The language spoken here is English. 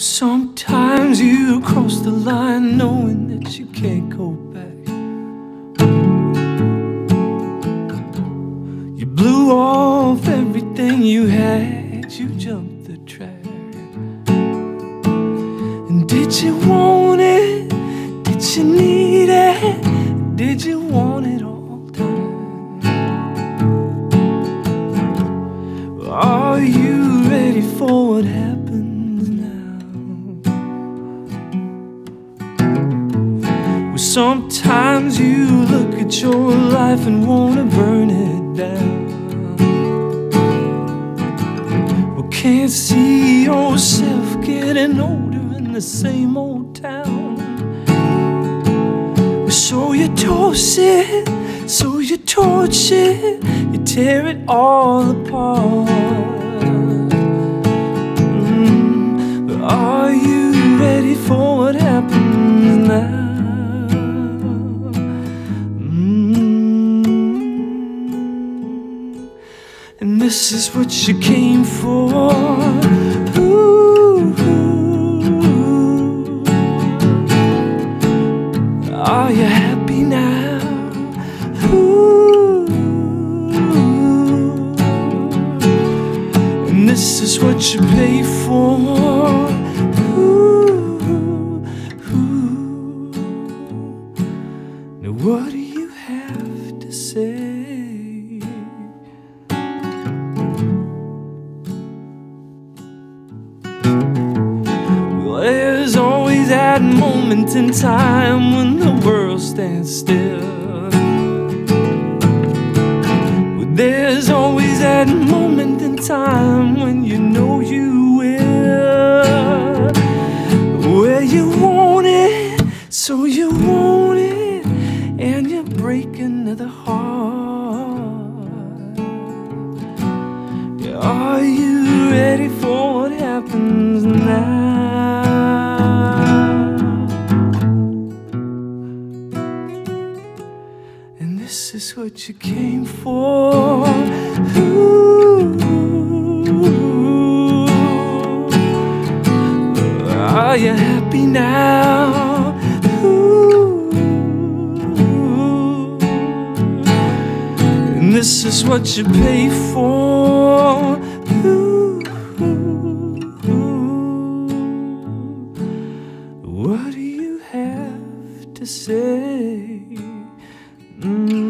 Sometimes you cross the line knowing that you can't go back. You blew off everything you had, you jumped the track. And did you want it? Did you need it? Did you want it all time? Are you ready for what happens sometimes you look at your life and wanna burn it down. Well, can't see yourself getting older in the same old town. So you toss it, so you torch it, you tear it all apart. Mm, but are you ready for what happens now? This is what you came for. Ooh, Are you happy now? Ooh. And this is what you pay for. Ooh, ooh. Now, what do you have to say? That moment in time when the world stands still. Well, there's always that moment in time when you know you will. Where you want it, so you want it, and you break another heart. This is what you came for. Ooh. Are you happy now? Ooh. And this is what you pay for. Ooh. What do you have to say? Mm.